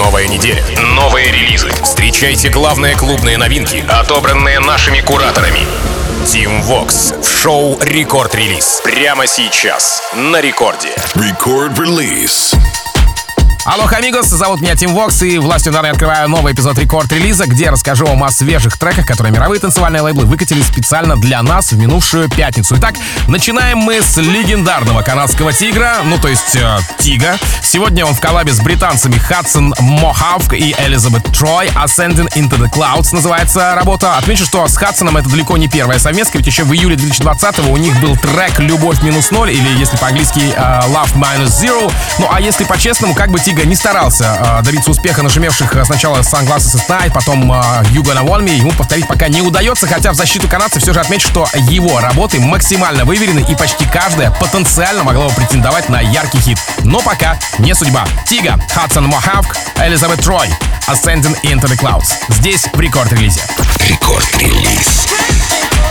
Новая неделя, новые релизы. Встречайте главные клубные новинки, отобранные нашими кураторами. Team Vox в шоу Рекорд Релиз. Прямо сейчас на рекорде. Release. Алло, амигос, зовут меня Тим Вокс, и властью данной открываю новый эпизод рекорд-релиза, где расскажу вам о свежих треках, которые мировые танцевальные лейблы выкатили специально для нас в минувшую пятницу. Итак, начинаем мы с легендарного канадского тигра, ну то есть э, тига. Сегодня он в коллабе с британцами Хадсон Мохавк и Элизабет Трой Ascending into the Clouds называется работа. Отмечу, что с Хадсоном это далеко не первая совместка, ведь еще в июле 2020 у них был трек «Любовь минус ноль» или, если по-английски, э, «Love minus zero». Ну а если по-честному, как бы Тига не старался э, добиться успеха нашумевших э, сначала Sunglasses и Night, потом э, You Gonna Want Me, ему повторить пока не удается, хотя в защиту канадцев все же отмечу, что его работы максимально выверены и почти каждая потенциально могла бы претендовать на яркий хит. Но пока не судьба. Tiga, Hudson Mohawke, Elisabeth Troy, Ascending into the Clouds. Здесь в рекорд-релизе. Record Release. Record Release.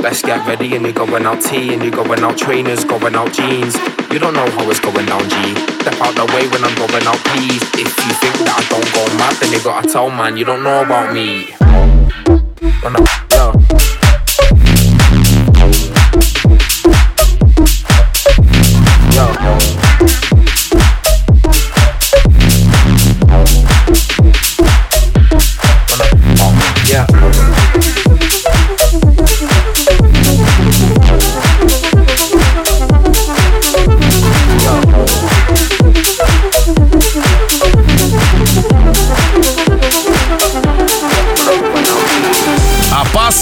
Let's get ready and you're going out T and you're going out trainers, going out jeans. You don't know how it's going down G. Step out the way when I'm going out please. If you think that I don't go mad, then you gotta tell man you don't know about me.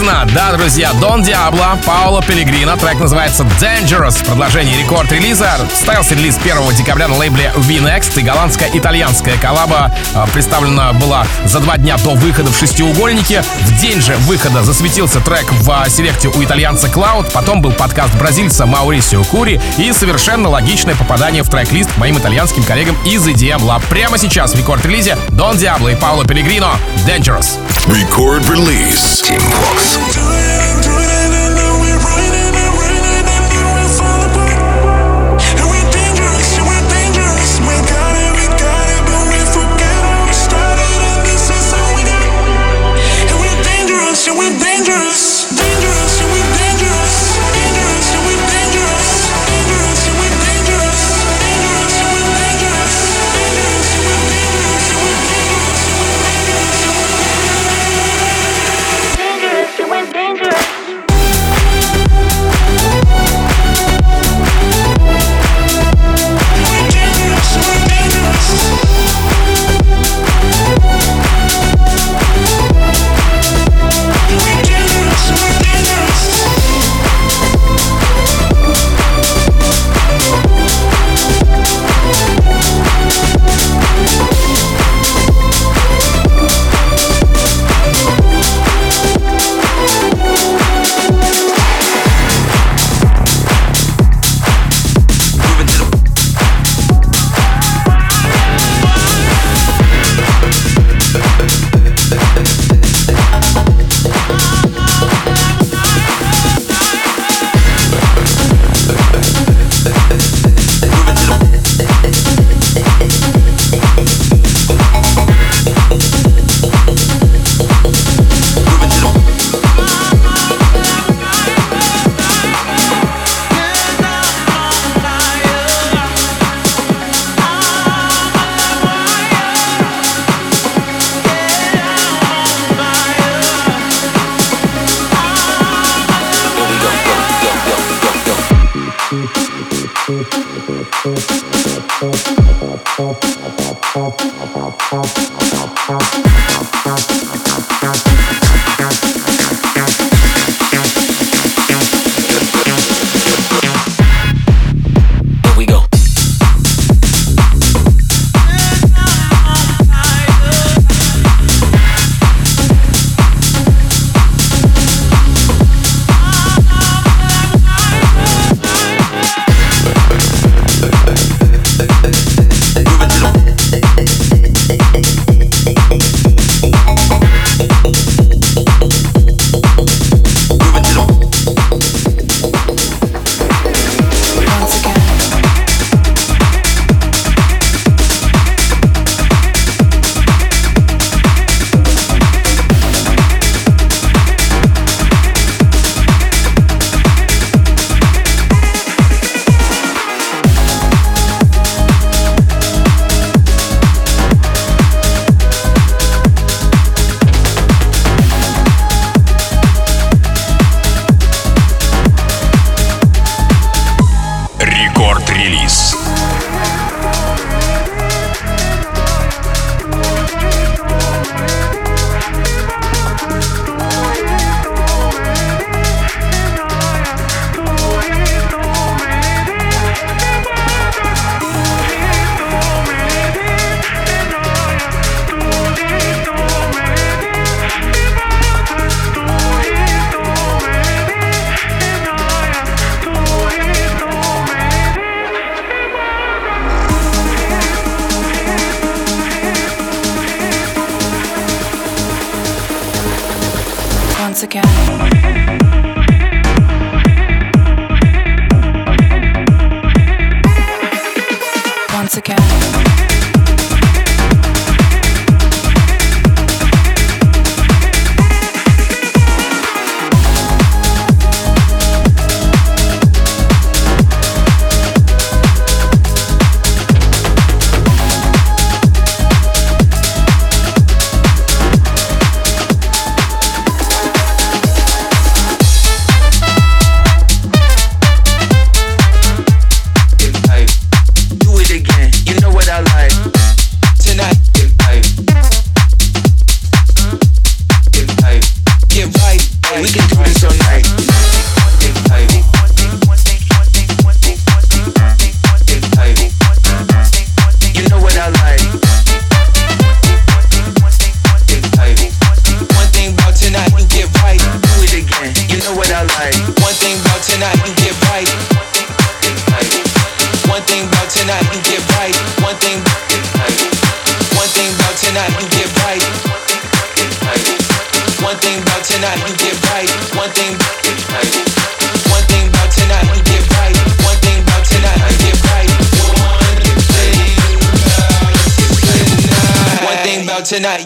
I, Да, друзья, Дон Диабло, Пауло Пелегрино. Трек называется Dangerous. Продолжение рекорд-релиза. Состоялся релиз 1 декабря на лейбле V-Next. И голландско-итальянская коллаба э, представлена была за два дня до выхода в шестиугольнике. В день же выхода засветился трек в э, селекте у итальянца Cloud. Потом был подкаст бразильца Маурисио Кури. И совершенно логичное попадание в трек-лист моим итальянским коллегам из EDM Lab. Прямо сейчас в рекорд-релизе Дон Диабло и Пауло Пелегрино Dangerous. Record release. Team Fox.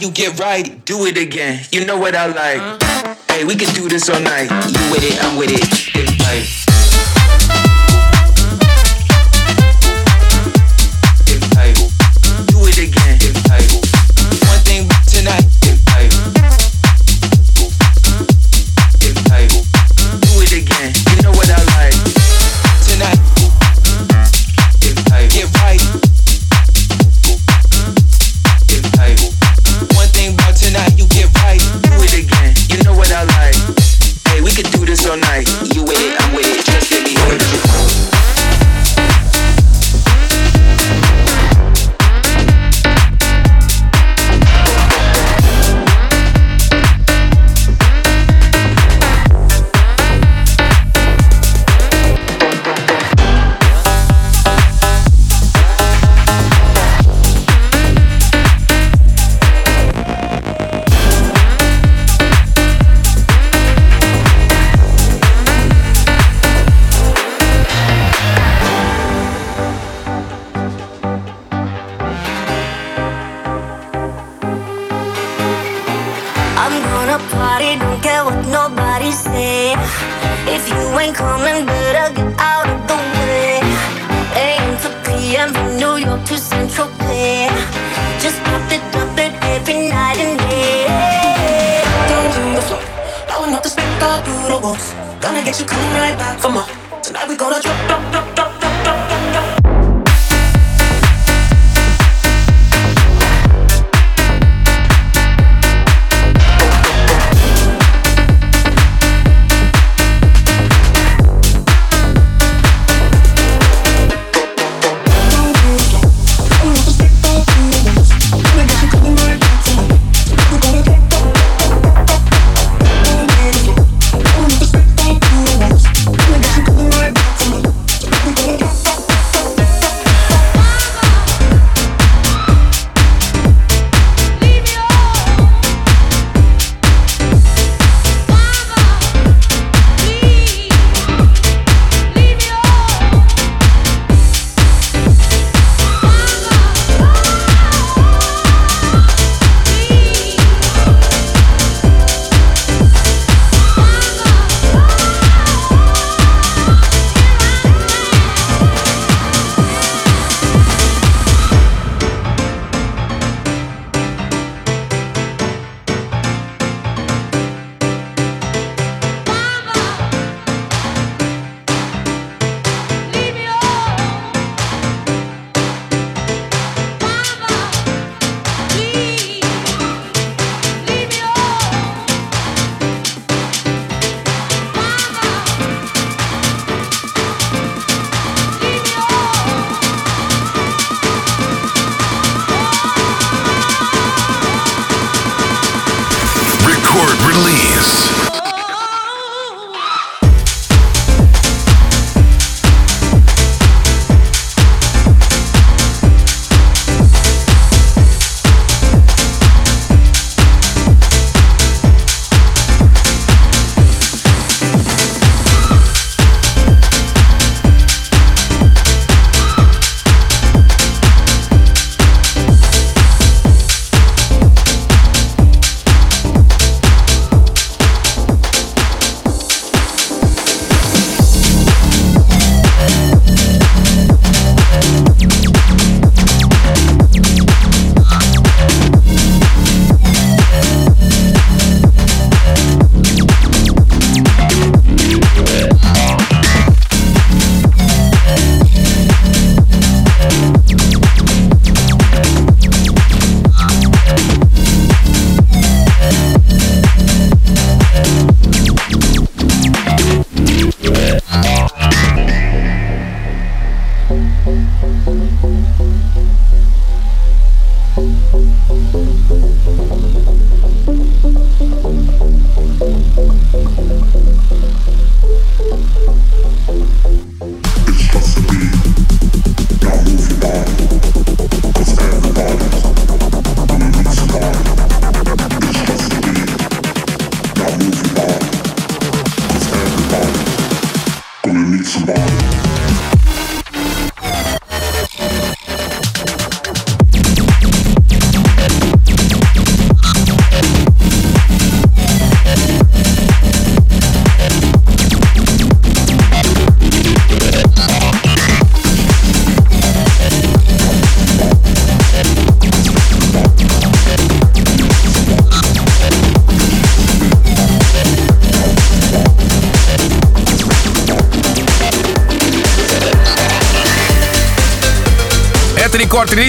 you get right, do it again. You know what I like. Uh-huh. Hey, we can do this all night. You with it, I'm with it. It's right. If you ain't coming, better get out of the way. AM to PM from New York to Central Bay. Just pop it up it every night and day. Down the floor, blowing up the spec all through the walls. Gonna get you coming right back for more. Tonight we gonna drop, drop, drop.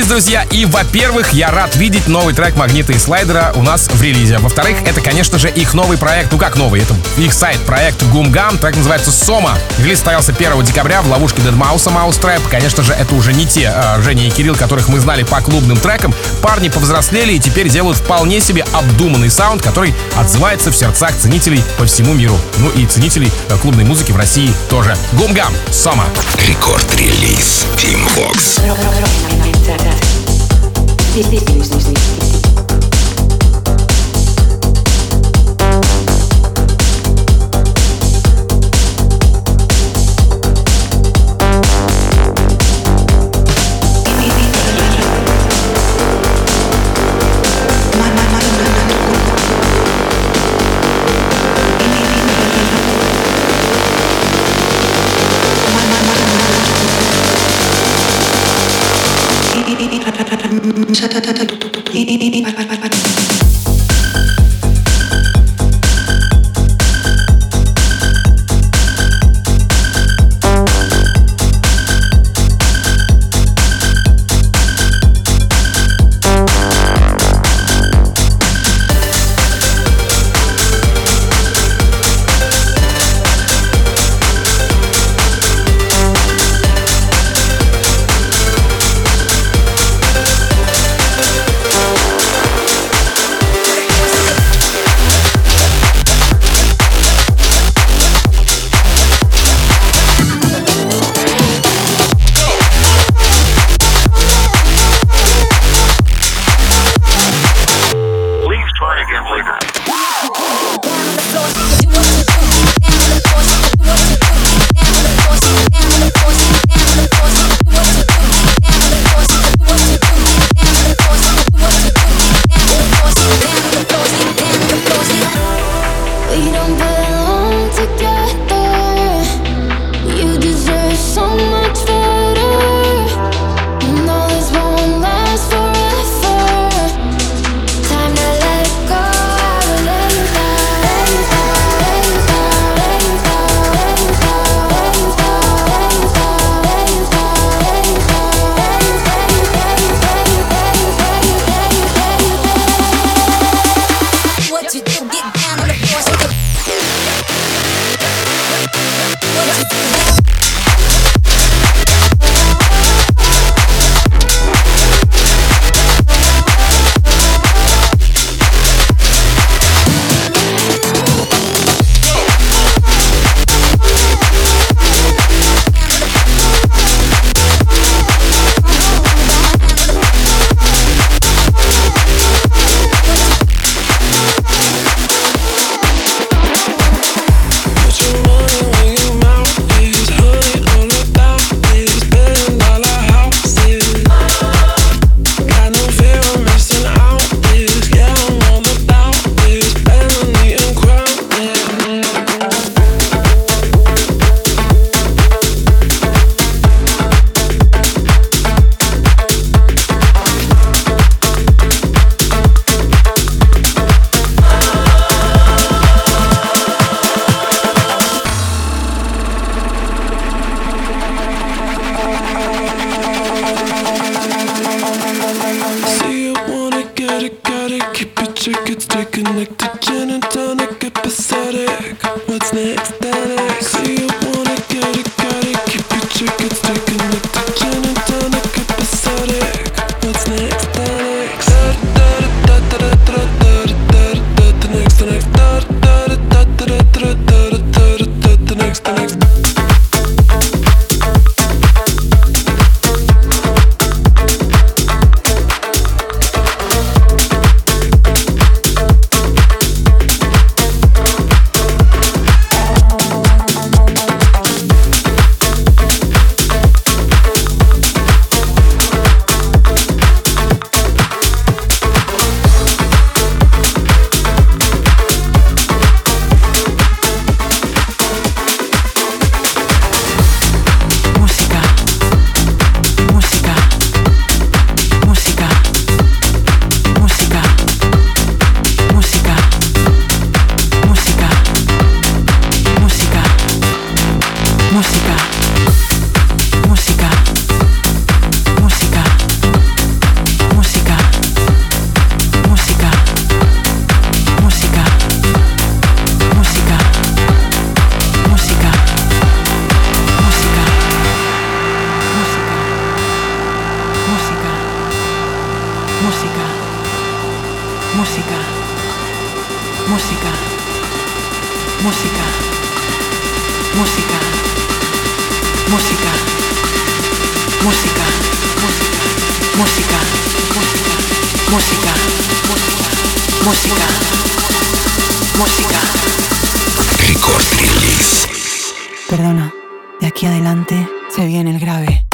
Друзья, и, во-первых, я рад видеть новый трек Магнита и Слайдера у нас в релизе. Во-вторых, это, конечно же, их новый проект, ну как новый, это их side-проект Goom Gum, трек называется Soma. Релиз состоялся 1 декабря в ловушке deadmau5 а mau5trap. Конечно же, это уже не те э, Женя и Кирилл, которых мы знали по клубным трекам. Парни повзрослели и теперь делают вполне себе обдуманный саунд, который отзывается в сердцах ценителей по всему миру. Ну и ценителей э, клубной музыки в России тоже. Goom Gum, Soma. Рекорд-релиз Team Vox. Sim, sim, sim, sim. shut up, música, música, música, música, música, música, música, música, música, música. Record Perdona, de aquí adelante se viene el grave.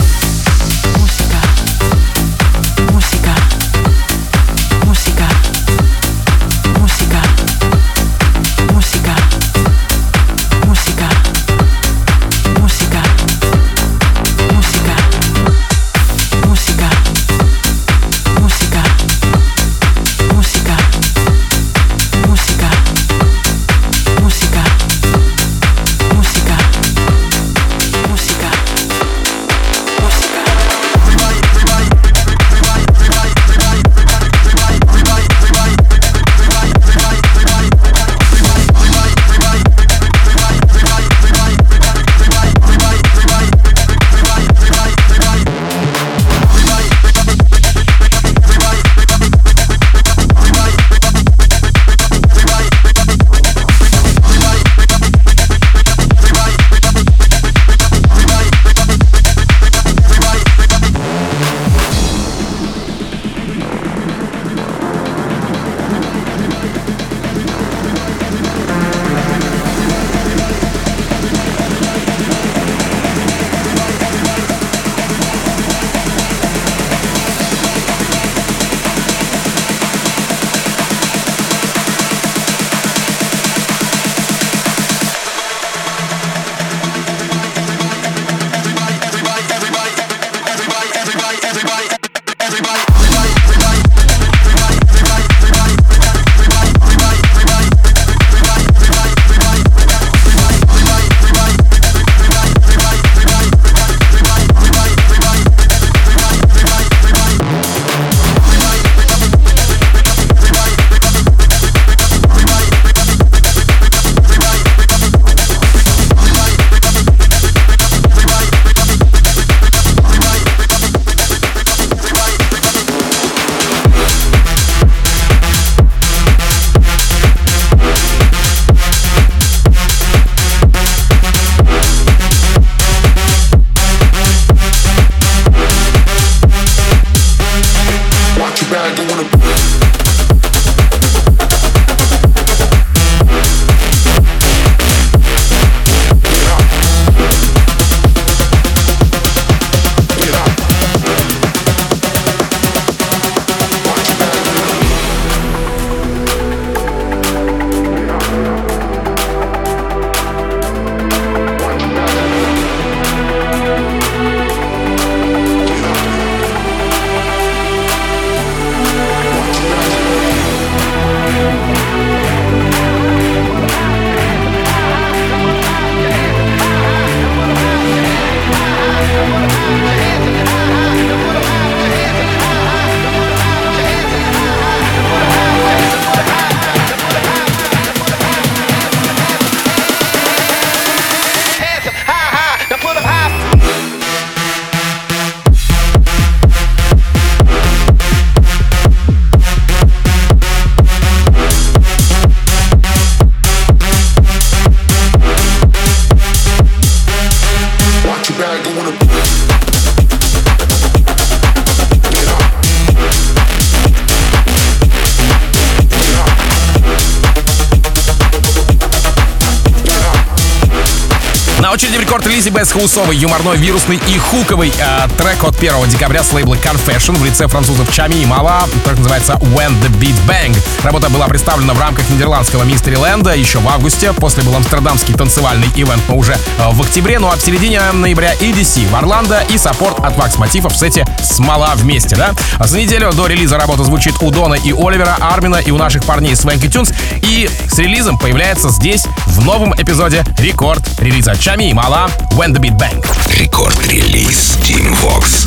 Рекорд-релизе бэс-хаусовый, юморной, вирусный и хуковый э, трек от 1 декабря с лейбла Confession в лице французов Tchami и Malaa. Трек называется When the Beat Bang. Работа была представлена в рамках нидерландского Mysteryland а еще в августе. После был амстердамский танцевальный ивент, но уже э, в октябре. Ну а в середине ноября EDC в Орландо и support от Wax Motif а в сете Смола вместе, да? За неделю до релиза работа звучит у Дона и Оливера, Армина и у наших парней Swanky Tunes. И с релизом появляется здесь в новом эпизоде рекорд релиза Чами и Мала When the Beat Bang. Рекорд релиз Team Vox.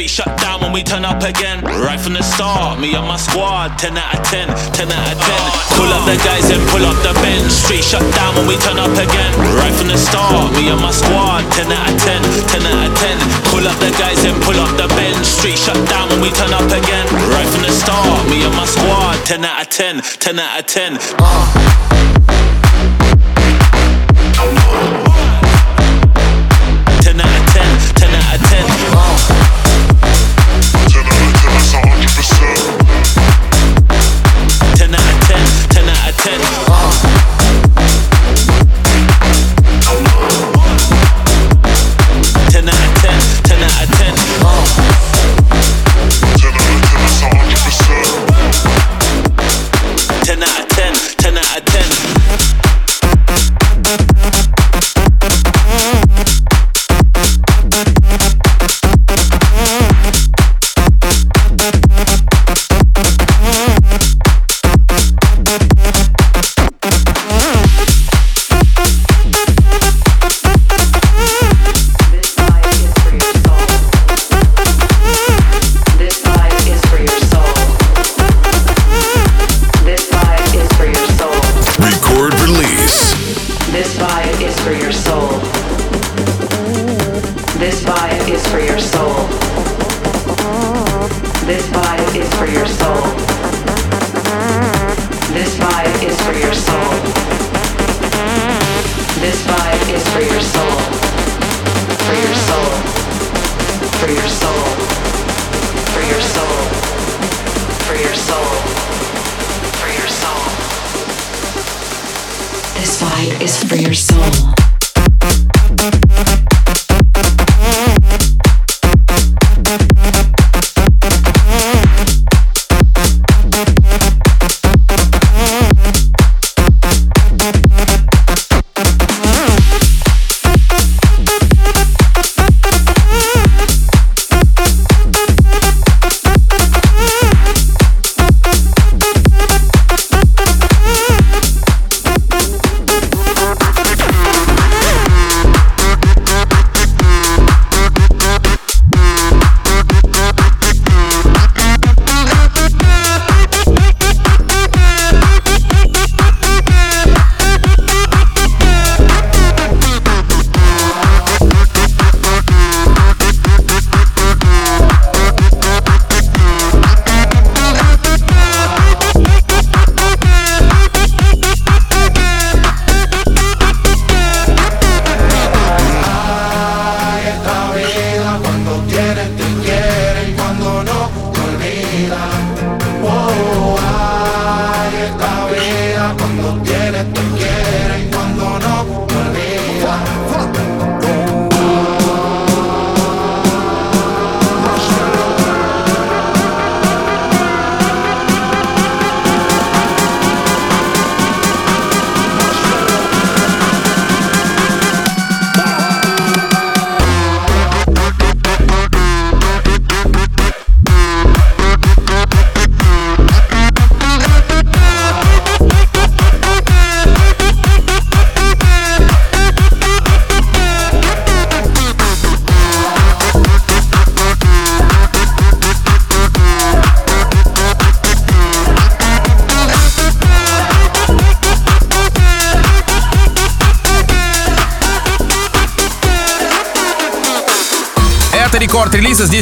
Street shut down when we turn up again. Right from the start, me and my squad, 10 out of 10, 10 out of 10. Pull up the guys and pull up the bench. Street shut down when we turn up again. Right from the start, me and my squad, 10 out of 10, 10 out of 10. Pull up the guys and pull up the bench. Street shut down when we turn up again. Right from the start, me and my squad, 10 out of 10, 10 out of 10. Uh.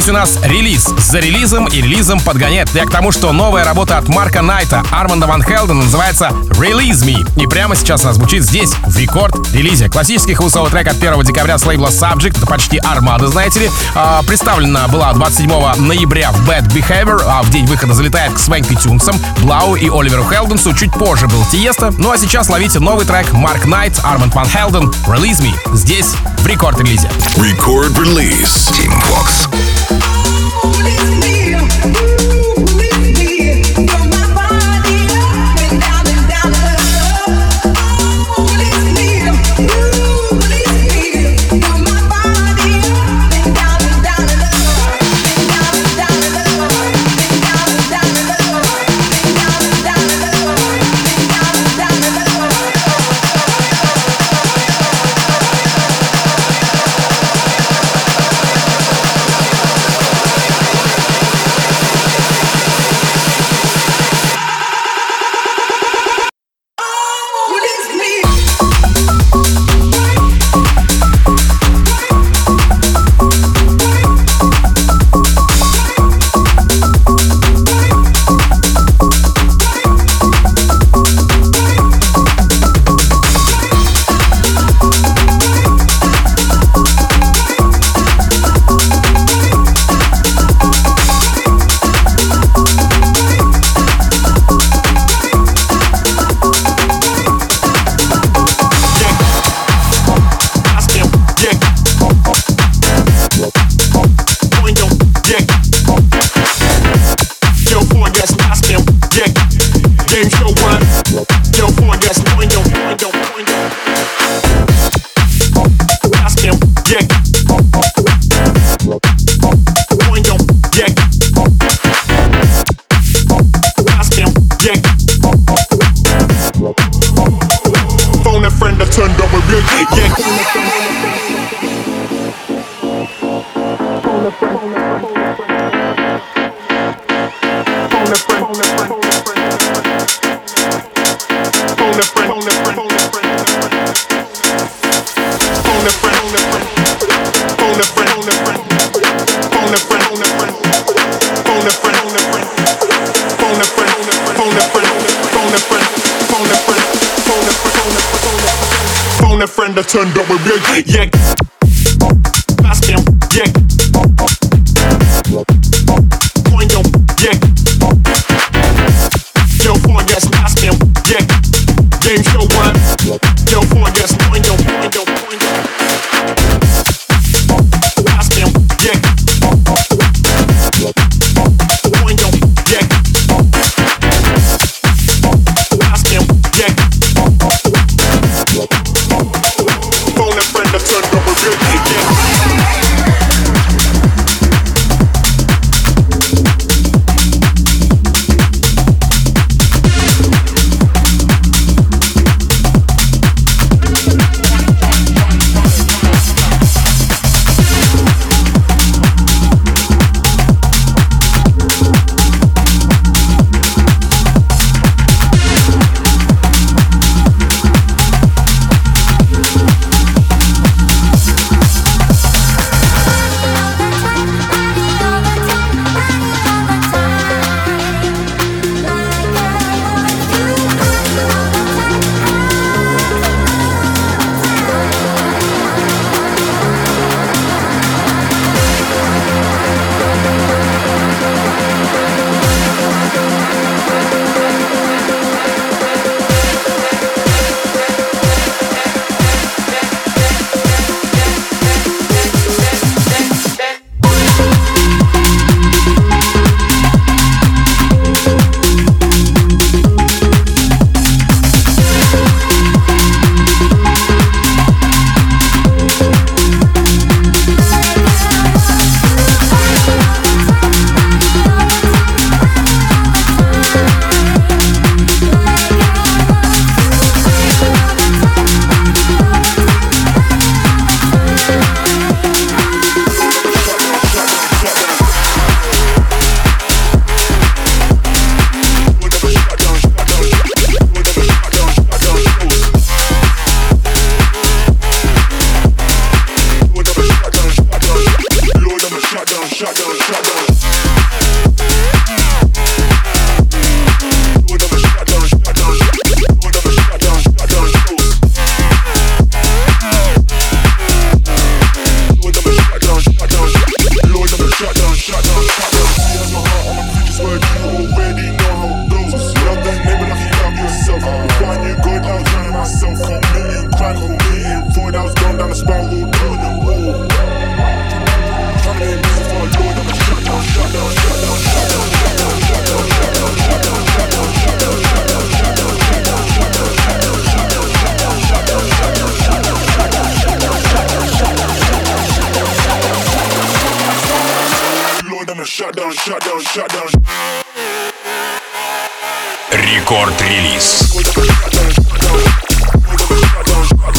У нас релиз. За релизом и релизом подгоняет. Я к тому, что новая работа от Марка Найта, Арманда Ван Хелдена называется Release Me. И прямо сейчас она звучит здесь, в рекорд-релизе. Классический хаусовый трек от 1 декабря с лейбла Subject. Это почти армада, знаете ли. А, представлена была 27 ноября в Bad Behavior, а в день выхода залетает к Свенки Тюнсам, Блау и Оливеру Хелденсу. Чуть позже был Тиеста. Ну а сейчас ловите новый трек Марк Найт, Арманд Ван Хелден, Release Me. Здесь, в рекорд-релизе. Record release. Team Ooh, listen turned up with big. Yeah. shutdown, shutdown, shutdown. Рекорд-релиз. Shutdown, shutdown, shutdown.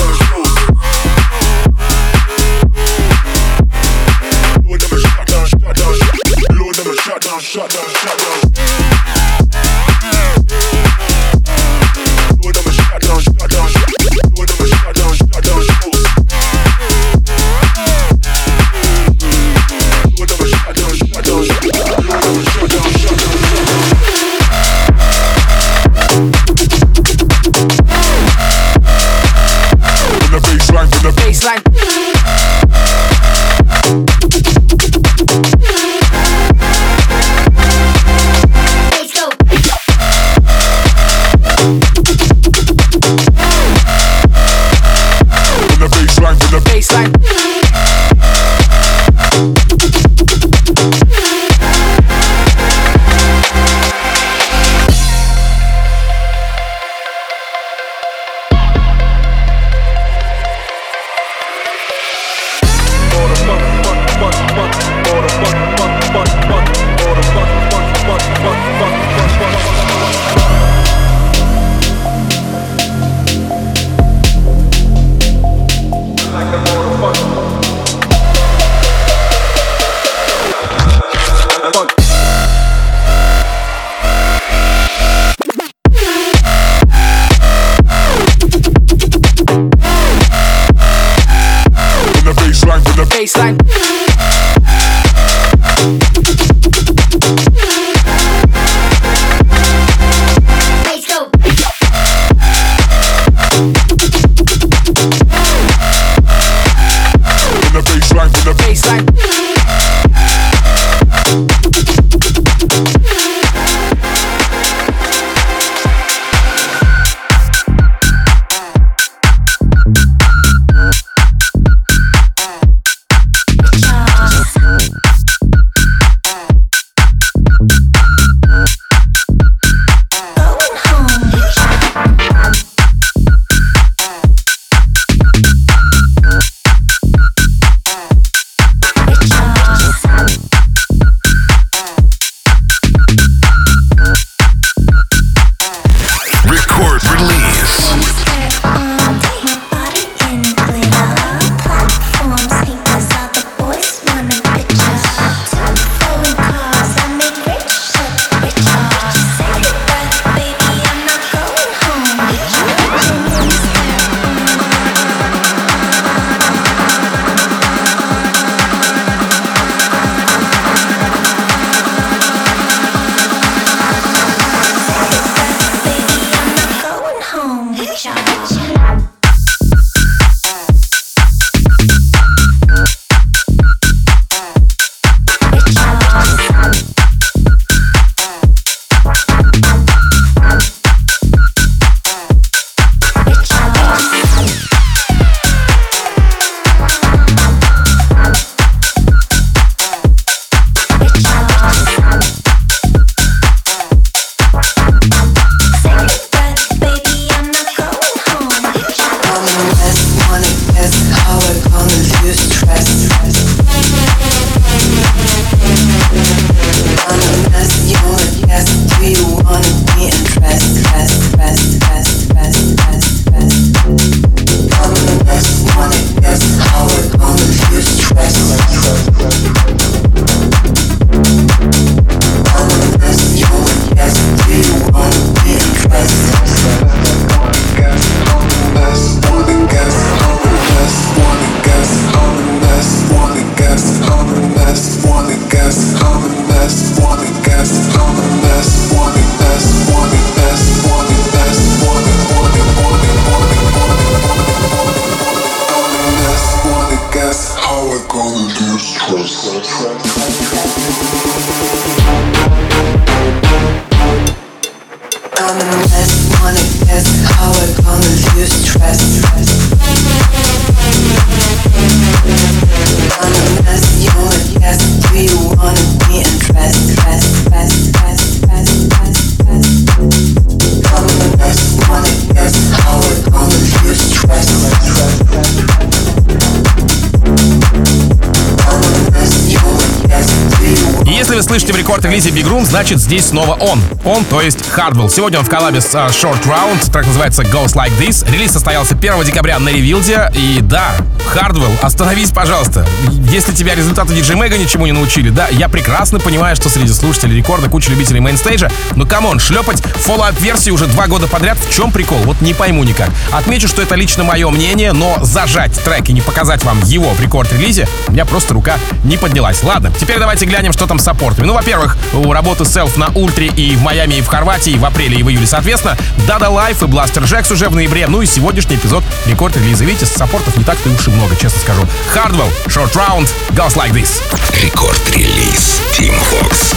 Значит здесь снова он. Он, то есть Hardwell. Сегодня он в коллабе с а, Short Round, трек называется Goes Like This. Релиз состоялся 1 декабря на Revealed'е. И да, Hardwell, остановись, пожалуйста. Если тебя результаты DJ Mag'а ничему не научили, да, я прекрасно понимаю, что среди слушателей рекорда куча любителей mainstage'а, но come on, шлепать follow-up версии уже два года подряд, в чем прикол? Вот не пойму никак. Отмечу, что это лично мое мнение, но зажать трек и не показать вам его в рекорд-релизе, у меня просто рука не поднялась. Ладно, теперь давайте глянем, что там с саппортами. Ну, во-первых, у работы Self на Ультре и в Майами, и в Хорватии в апреле и в июле, соответственно, Dada Life и Blaster Jacks уже в ноябре, ну и сегодняшний эпизод рекорд-релиза. Видите, саппортов не так-то уж и много, честно скажу. Hardwell, Short Round, Goes Like This. Рекорд-релиз. Team Fox.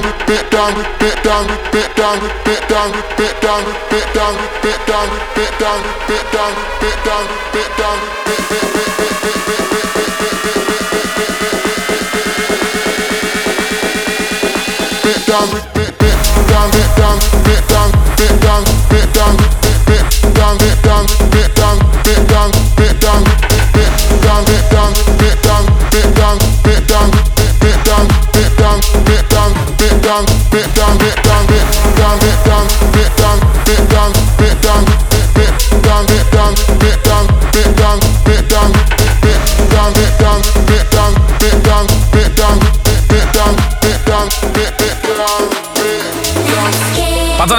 down, bit down, bit down, bit down, bit down, bit down, bit down, bit down, bit down, bit down, bit down, bit down, bit bit bit bit bit bit bit bit bit bit bit bit bit bit bit down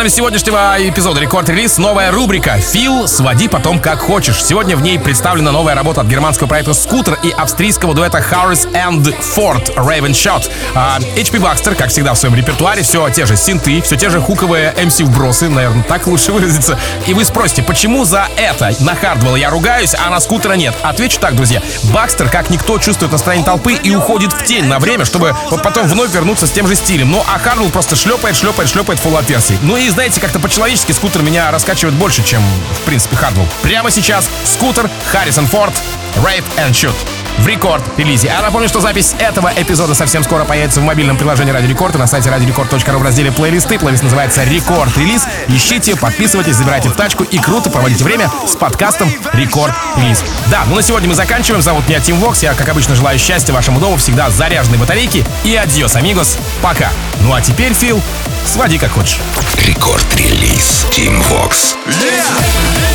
занавес сегодняшнего эпизода рекорд-релиз новая рубрика «Фил, своди потом как хочешь». Сегодня в ней представлена новая работа от германского проекта «Скутер» и австрийского дуэта Harris and Ford Raven Shot. А, HP Baxter, как всегда в своем репертуаре, все те же синты, все те же хуковые MC вбросы, наверное, так лучше выразиться. И вы спросите, почему за это на Хардвелла я ругаюсь, а на скутера нет? Отвечу так, друзья. Бакстер, как никто, чувствует настроение толпы и уходит в тень на время, чтобы потом вновь вернуться с тем же стилем. Ну, а Hardwell просто шлепает, шлепает, шлепает follow-up версии. Ну и, знаете, как-то по-человечески скутер меня раскачивает больше, чем, в принципе, Хардвелл. Прямо сейчас скутер, Харрисон Форд, Rape and Shoot в рекорд-релизе. А напомню, что запись этого эпизода совсем скоро появится в мобильном приложении Радио Рекорд и на сайте радиорекорд.ру в разделе плейлисты. Плейлист называется Рекорд-релиз. Ищите, подписывайтесь, забирайте в тачку и круто проводите время с подкастом Рекорд-релиз. Да, ну на сегодня мы заканчиваем. Зовут меня Тим Вокс. Я, как обычно, желаю счастья вашему дому, всегда заряженной батарейки. И adiós, amigos. Пока. Ну а теперь, Фил, своди как хочешь. Рекорд-релиз Team Vox. Yeah!